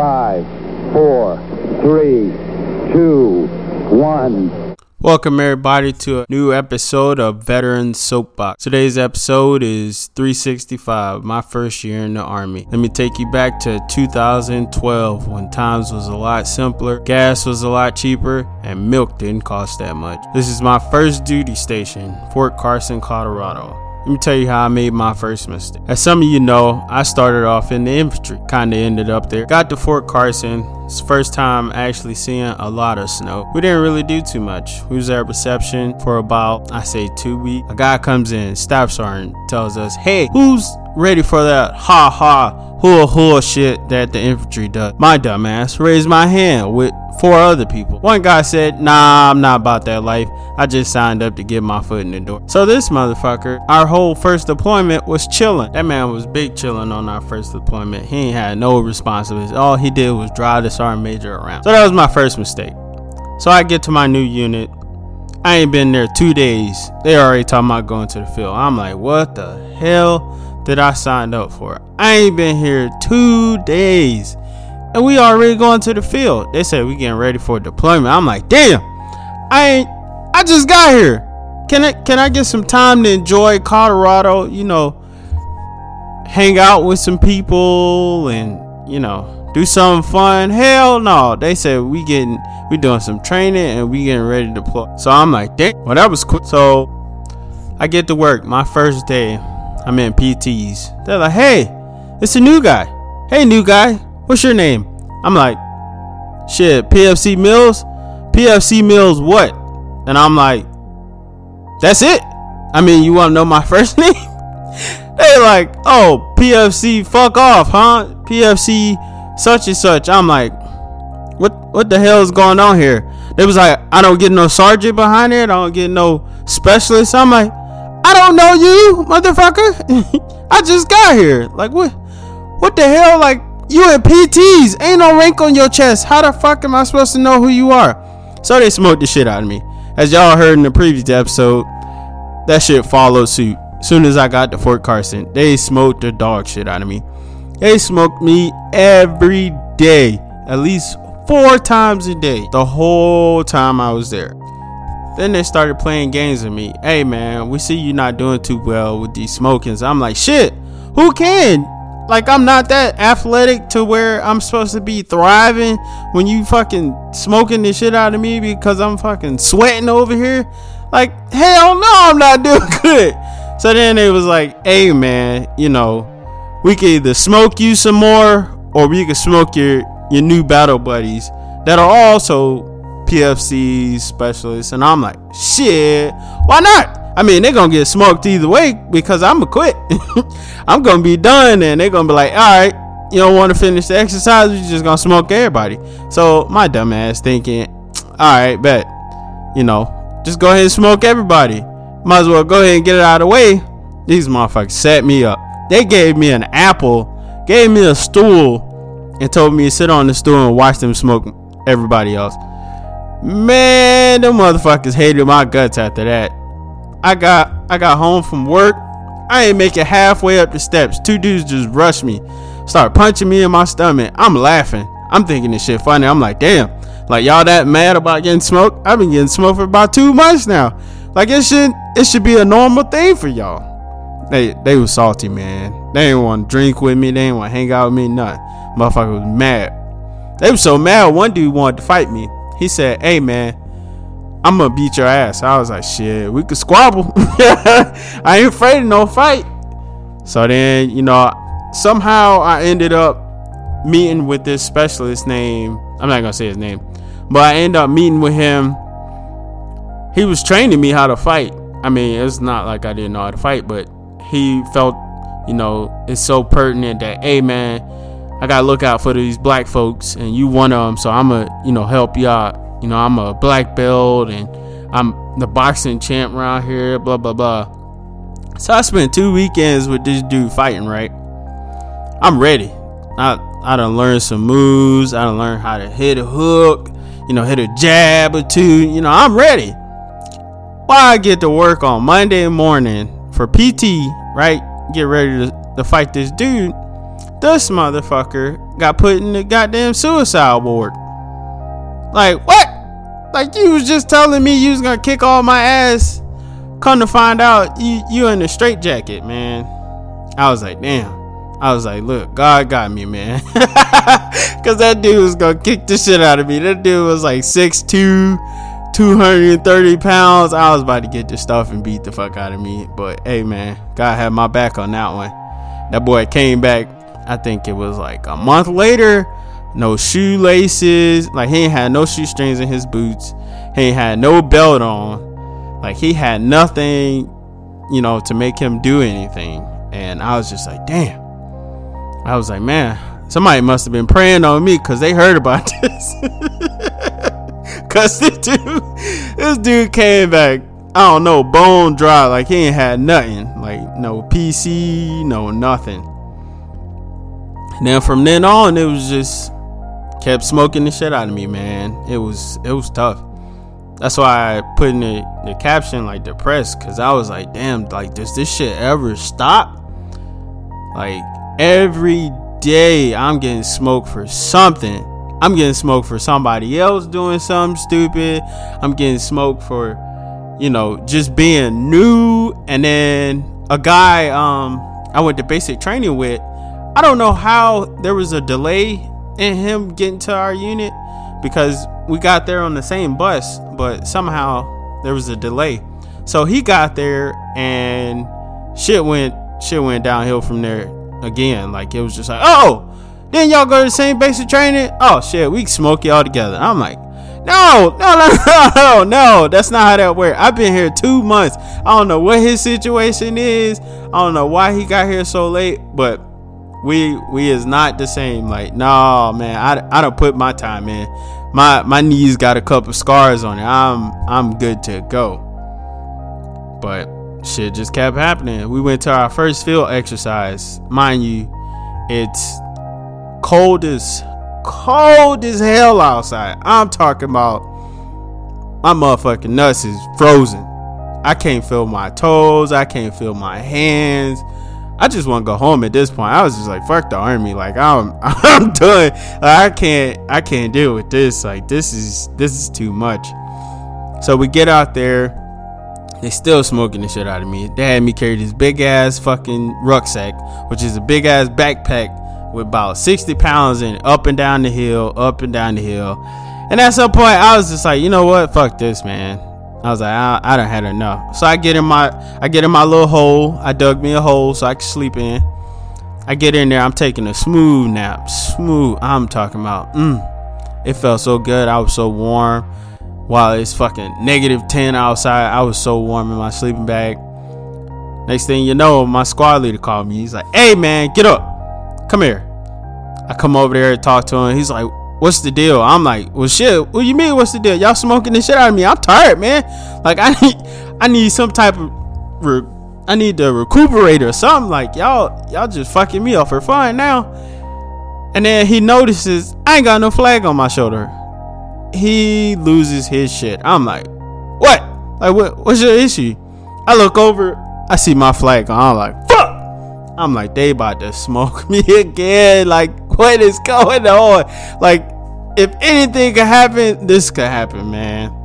Five, four, three, two, one. Welcome, everybody, to a new episode of Veteran Soapbox. Today's episode is 365, my first year in the Army. Let me take you back to 2012 when times was a lot simpler, gas was a lot cheaper, and milk didn't cost that much. This is my first duty station, Fort Carson, Colorado. Let me tell you how I made my first mistake. As some of you know, I started off in the infantry, kinda ended up there. Got to Fort Carson, it's first time actually seeing a lot of snow. We didn't really do too much. We was at reception for about, I say, two weeks. A guy comes in, staff sergeant, tells us, hey, who's ready for that ha ha hula hula shit that the infantry does? My dumbass raised my hand with four other people. One guy said, Nah, I'm not about that life. I just signed up to get my foot in the door. So this motherfucker, our whole first deployment was chilling. That man was big chilling on our first deployment. He ain't had no responsibilities. All he did was drive the sergeant major around. So that was my first mistake. So I get to my new unit. I ain't been there two days. They already talking about going to the field. I'm like, what the hell did I signed up for? I ain't been here two days and we already going to the field. They said we getting ready for deployment. I'm like, damn, I ain't. I just got here. Can I can I get some time to enjoy Colorado? You know, hang out with some people and you know do something fun. Hell no. They said we getting we doing some training and we getting ready to deploy. So I'm like, damn. Well, that was quick. So I get to work my first day. I'm in PTs. They're like, hey, it's a new guy. Hey, new guy What's your name? I'm like, shit, PFC Mills? PFC Mills what? And I'm like, that's it? I mean, you want to know my first name? they like, oh, PFC fuck off, huh? PFC such and such. I'm like, what what the hell is going on here? They was like, I don't get no sergeant behind it. I don't get no specialist. I'm like, I don't know you, motherfucker. I just got here. Like what? What the hell? Like you in PTs. Ain't no rank on your chest. How the fuck am I supposed to know who you are? So they smoked the shit out of me. As y'all heard in the previous episode, that shit followed suit. Soon as I got to Fort Carson, they smoked the dog shit out of me. They smoked me every day, at least four times a day, the whole time I was there. Then they started playing games with me. Hey man, we see you not doing too well with these smokings. I'm like, shit, who can? Like I'm not that athletic to where I'm supposed to be thriving when you fucking smoking the shit out of me because I'm fucking sweating over here. Like hell no, I'm not doing good. So then it was like, hey man, you know, we can either smoke you some more or we can smoke your your new battle buddies that are also PFC specialist. And I'm like, shit, why not? I mean, they're gonna get smoked either way because I'm gonna quit. I'm gonna be done, and they're gonna be like, all right, you don't want to finish the exercise, you're just gonna smoke everybody. So my dumb ass thinking, all right, bet, you know, just go ahead and smoke everybody. Might as well go ahead and get it out of the way. These motherfuckers set me up. They gave me an apple, gave me a stool, and told me to sit on the stool and watch them smoke everybody else. Man, the motherfuckers hated my guts after that. I got I got home from work. I ain't make it halfway up the steps. Two dudes just rushed me, start punching me in my stomach. I'm laughing. I'm thinking this shit funny. I'm like, damn, like y'all that mad about getting smoked? I've been getting smoked for about two months now. Like it should it should be a normal thing for y'all. They they was salty, man. They didn't want to drink with me. They didn't want to hang out with me. Nothing. Motherfucker was mad. They was so mad. One dude wanted to fight me. He said, "Hey man, I'm gonna beat your ass. I was like, shit, we could squabble. I ain't afraid of no fight. So then, you know, somehow I ended up meeting with this specialist name. I'm not gonna say his name, but I ended up meeting with him. He was training me how to fight. I mean, it's not like I didn't know how to fight, but he felt, you know, it's so pertinent that, hey man, I gotta look out for these black folks, and you one of them, so I'm gonna, you know, help out. You know, I'm a black belt and I'm the boxing champ around here, blah, blah, blah. So I spent two weekends with this dude fighting, right? I'm ready. I, I done learned some moves. I done learned how to hit a hook, you know, hit a jab or two. You know, I'm ready. Why I get to work on Monday morning for PT, right? Get ready to, to fight this dude. This motherfucker got put in the goddamn suicide ward. Like, what? Like, you was just telling me you was gonna kick all my ass. Come to find out, you, you in a straitjacket, man. I was like, damn. I was like, look, God got me, man. Cause that dude was gonna kick the shit out of me. That dude was like 6'2, 230 pounds. I was about to get this stuff and beat the fuck out of me. But hey, man, God had my back on that one. That boy came back, I think it was like a month later. No shoelaces. Like, he ain't had no shoestrings in his boots. He ain't had no belt on. Like, he had nothing, you know, to make him do anything. And I was just like, damn. I was like, man, somebody must have been praying on me because they heard about this. Cause this dude, this dude came back, I don't know, bone dry, like he ain't had nothing, like no PC, no nothing. Then from then on, it was just kept smoking the shit out of me, man. It was it was tough. That's why I put in the, the caption like depressed, cause I was like, damn, like does this shit ever stop? Like every day I'm getting smoked for something. I'm getting smoked for somebody else doing something stupid. I'm getting smoked for, you know, just being new. And then a guy um I went to basic training with, I don't know how there was a delay in him getting to our unit because we got there on the same bus, but somehow there was a delay. So he got there and shit went shit went downhill from there again. Like it was just like, oh, then y'all go to the same basic training. Oh shit, we smoke y'all together. I'm like, no, no, no, no, no. That's not how that works. I've been here two months. I don't know what his situation is. I don't know why he got here so late, but we we is not the same. Like, no, man, I, I don't put my time in. My my knees got a couple scars on it. I'm I'm good to go. But shit just kept happening. We went to our first field exercise. Mind you, it's cold as cold as hell outside. I'm talking about my motherfucking nuts is frozen. I can't feel my toes. I can't feel my hands. I just want to go home at this point. I was just like, fuck the army. Like I'm I'm done. Like, I can't I can't deal with this. Like this is this is too much. So we get out there they still smoking the shit out of me. They had me carry this big ass fucking rucksack, which is a big ass backpack with about 60 pounds in it, up and down the hill, up and down the hill. And at some point, I was just like, you know what? Fuck this, man. I was like, I, I done had enough. So I get in my, I get in my little hole. I dug me a hole so I can sleep in. I get in there. I'm taking a smooth nap. Smooth. I'm talking about. Mm, it felt so good. I was so warm while it's fucking negative 10 outside. I was so warm in my sleeping bag. Next thing you know, my squad leader called me. He's like, hey man, get up. Come here. I come over there and talk to him. He's like, what's the deal? I'm like, well shit, what you mean what's the deal? Y'all smoking the shit out of me. I'm tired, man. Like I need I need some type of re- I need to recuperate or something. Like y'all y'all just fucking me up for fun now. And then he notices I ain't got no flag on my shoulder he loses his shit. I'm like, what? Like, what? What's your issue? I look over, I see my flag on. I'm like, fuck. I'm like, they about to smoke me again. Like, what is going on? Like, if anything could happen, this could happen, man.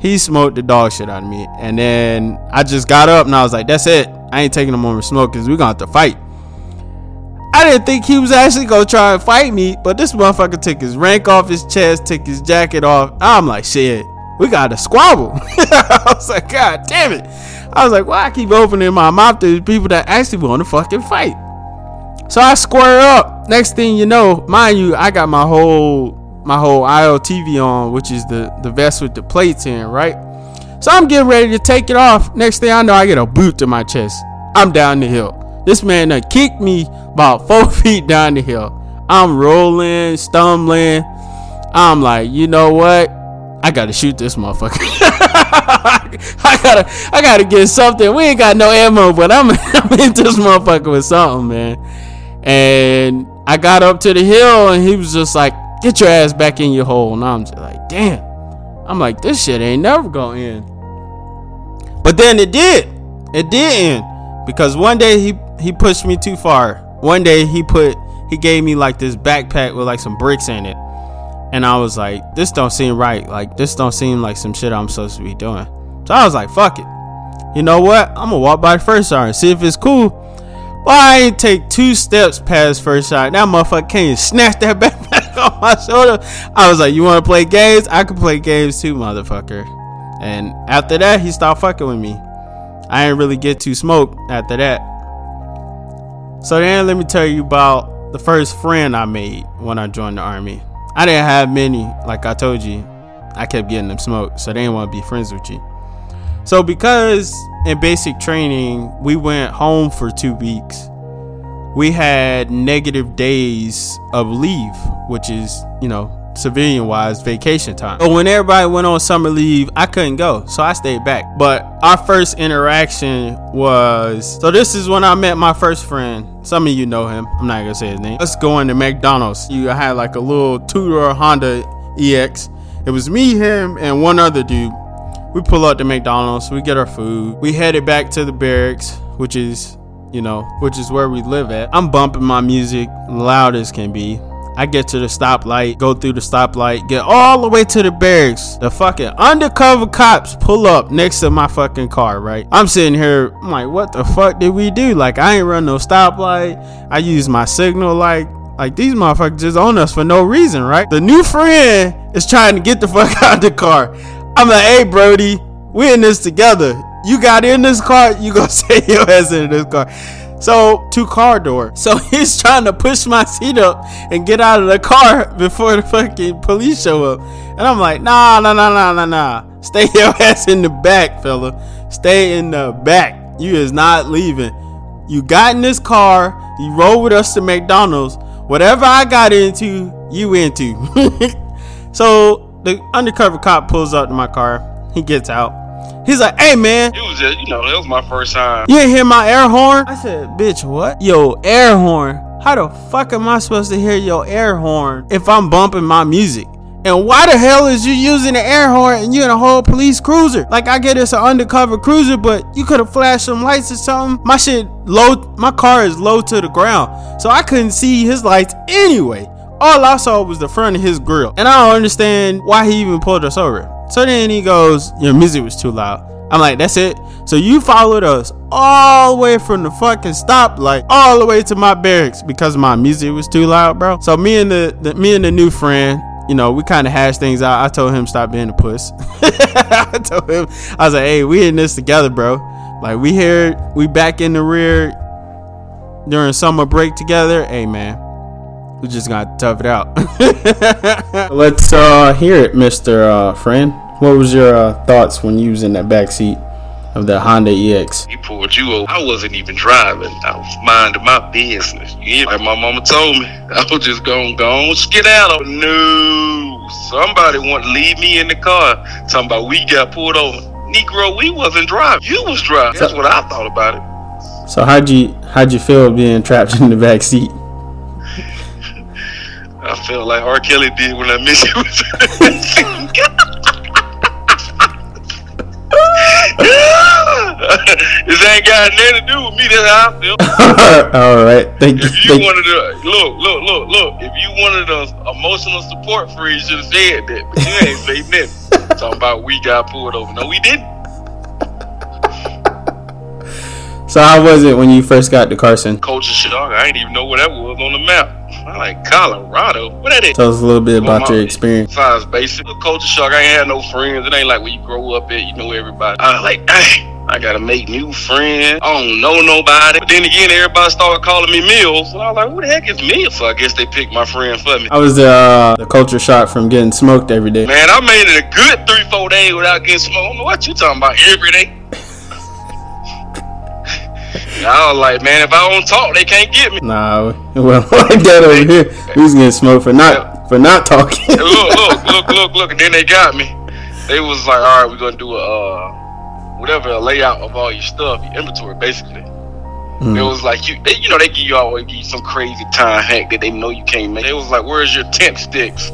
He smoked the dog shit out of me. And then I just got up and I was like, that's it. I ain't taking no more smoke because we're going to have to fight. I didn't think he was actually gonna try and fight me, but this motherfucker took his rank off his chest, took his jacket off. I'm like, shit, we got to squabble. I was like, God damn it. I was like, why I keep opening my mouth to people that actually want to fucking fight? So I square up. Next thing you know, mind you, I got my whole my whole IOTV on, which is the the vest with the plates in, right? So I'm getting ready to take it off. Next thing I know, I get a boot to my chest. I'm down the hill. This man done kicked me about four feet down the hill. I'm rolling, stumbling. I'm like, you know what? I gotta shoot this motherfucker. I gotta, I gotta get something. We ain't got no ammo, but I'm, I'm in this motherfucker with something, man. And I got up to the hill, and he was just like, "Get your ass back in your hole." And I'm just like, "Damn." I'm like, this shit ain't never gonna end. But then it did. It did end because one day he he pushed me too far. One day he put he gave me like this backpack with like some bricks in it. And I was like, this don't seem right. Like this don't seem like some shit I'm supposed to be doing. So I was like, fuck it. You know what? I'm gonna walk by first sergeant and see if it's cool. Why ain't take two steps past first shirt. That motherfucker can't snatch that backpack off my shoulder. I was like, you wanna play games? I can play games too, motherfucker. And after that, he stopped fucking with me. I didn't really get too smoked after that. So then let me tell you about the first friend I made when I joined the army. I didn't have many, like I told you. I kept getting them smoked, so they didn't want to be friends with you. So because in basic training we went home for two weeks, we had negative days of leave, which is, you know, civilian wise vacation time. But when everybody went on summer leave, I couldn't go, so I stayed back. But our first interaction was so this is when I met my first friend. Some of you know him. I'm not gonna say his name. Let's go into McDonald's. You had like a little two-door Honda EX. It was me, him, and one other dude. We pull up to McDonald's. We get our food. We headed back to the barracks, which is you know, which is where we live at. I'm bumping my music loud as can be. I get to the stoplight, go through the stoplight, get all the way to the barracks. The fucking undercover cops pull up next to my fucking car, right? I'm sitting here, I'm like, what the fuck did we do? Like, I ain't run no stoplight. I use my signal like like these motherfuckers just on us for no reason, right? The new friend is trying to get the fuck out of the car. I'm like, hey Brody, we in this together. You got in this car, you gonna stay your ass in this car. So two car door. So he's trying to push my seat up and get out of the car before the fucking police show up. And I'm like, nah, nah, nah, nah, nah, nah. Stay your ass in the back, fella. Stay in the back. You is not leaving. You got in this car. You rode with us to McDonald's. Whatever I got into, you into. so the undercover cop pulls up to my car. He gets out. He's like, hey man. It was just, you know, that was my first time. You ain't hear my air horn? I said, bitch, what? Yo, air horn. How the fuck am I supposed to hear your air horn if I'm bumping my music? And why the hell is you using the air horn and you in a whole police cruiser? Like I get it's an undercover cruiser, but you could have flashed some lights or something. My shit low my car is low to the ground. So I couldn't see his lights anyway. All I saw was the front of his grill. And I don't understand why he even pulled us over. So then he goes, Your music was too loud. I'm like, That's it. So you followed us all the way from the fucking stoplight all the way to my barracks because my music was too loud, bro. So me and the, the me and the new friend, you know, we kind of hashed things out. I told him stop being a puss. I told him I was like, Hey, we in this together, bro. Like we here, we back in the rear during summer break together. Hey, man. We just got to tough it out. Let's uh, hear it, Mister uh, Friend. What was your uh, thoughts when you was in that back seat of the Honda EX? He pulled you over. I wasn't even driving. I was minding my business. Yeah, like my mama told me. I was just gonna go on, skedaddle. No, somebody want to leave me in the car. Talking about we got pulled over. Negro, we wasn't driving. You was driving. That's what I thought about it. So how'd you how'd you feel being trapped in the back seat? I felt like R. Kelly did when I missed you. this ain't got nothing to do with me. That's how I feel. All right, thank you. If you wanted to look, look, look, look. If you wanted us emotional support for you, should have said that. But you ain't say nothing. Talking about we got pulled over. No, we didn't. So how was it when you first got to Carson? Culture shock. I didn't even know where that was on the map. I like Colorado. What that is? Tell us a little bit about Well, your experience. Besides basic culture shock, I ain't had no friends. It ain't like when you grow up at, you know everybody. I was like, dang, I gotta make new friends. I don't know nobody. But then again, everybody started calling me Mills. And I was like, who the heck is Mills? So I guess they picked my friend for me. I was the uh, the culture shock from getting smoked every day? Man, I made it a good three, four days without getting smoked. I don't know what you talking about every day. I was like, man, if I don't talk, they can't get me. Nah, well, like that over here, we was getting smoked for not for not talking. Look, look, look, look, look, and then they got me. They was like, all right, we're gonna do a uh, whatever a layout of all your stuff, your inventory, basically. Mm. It was like you, they, you know, they give you always give you some crazy time hack that they know you can't make. It was like, where's your tent sticks?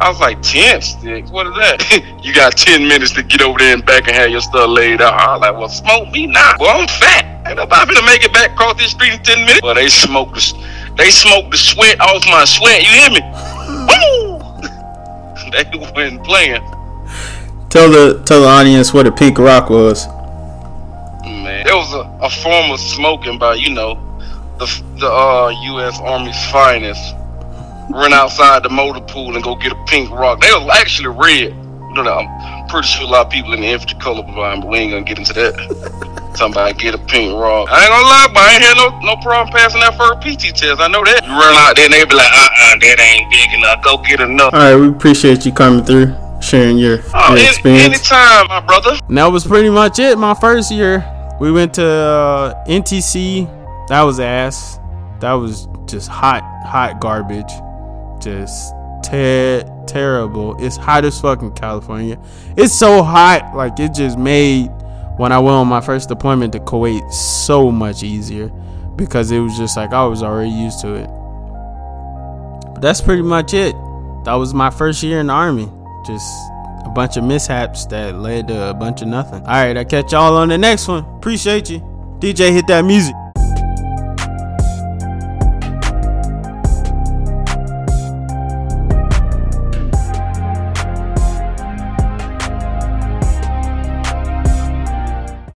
I was like, tent sticks? What is that? you got ten minutes to get over there and back and have your stuff laid out. I was like, well, smoke me now. Well, I'm fat. Ain't nobody gonna make it back across this street in ten minutes. Well, they smoked the, They smoked the sweat off my sweat. You hear me? Woo! they wasn't playing. Tell the tell the audience what a pink rock was. Man, it was a, a form of smoking by you know the the uh, U.S. Army's finest. Run outside the motor pool and go get a pink rock. They was actually red. You know, I'm pretty sure a lot of people in the infantry color blind, but we ain't gonna get into that. Somebody get a pink rock. I ain't gonna lie, but I ain't had no no problem passing that first PT test. I know that. You run out there and they be like, uh uh, that ain't big enough. Go get another. All right, we appreciate you coming through, sharing your, Oh, your experience. anytime, my brother. And that was pretty much it. My first year, we went to uh, NTC. That was ass. That was just hot, hot garbage. Just ter- terrible. It's hot as fuck in California. It's so hot, like it just made when I went on my first deployment to Kuwait so much easier because it was just like I was already used to it. But that's pretty much it. That was my first year in the army. Just a bunch of mishaps that led to a bunch of nothing. All right, I catch y'all on the next one. Appreciate you. DJ, hit that music.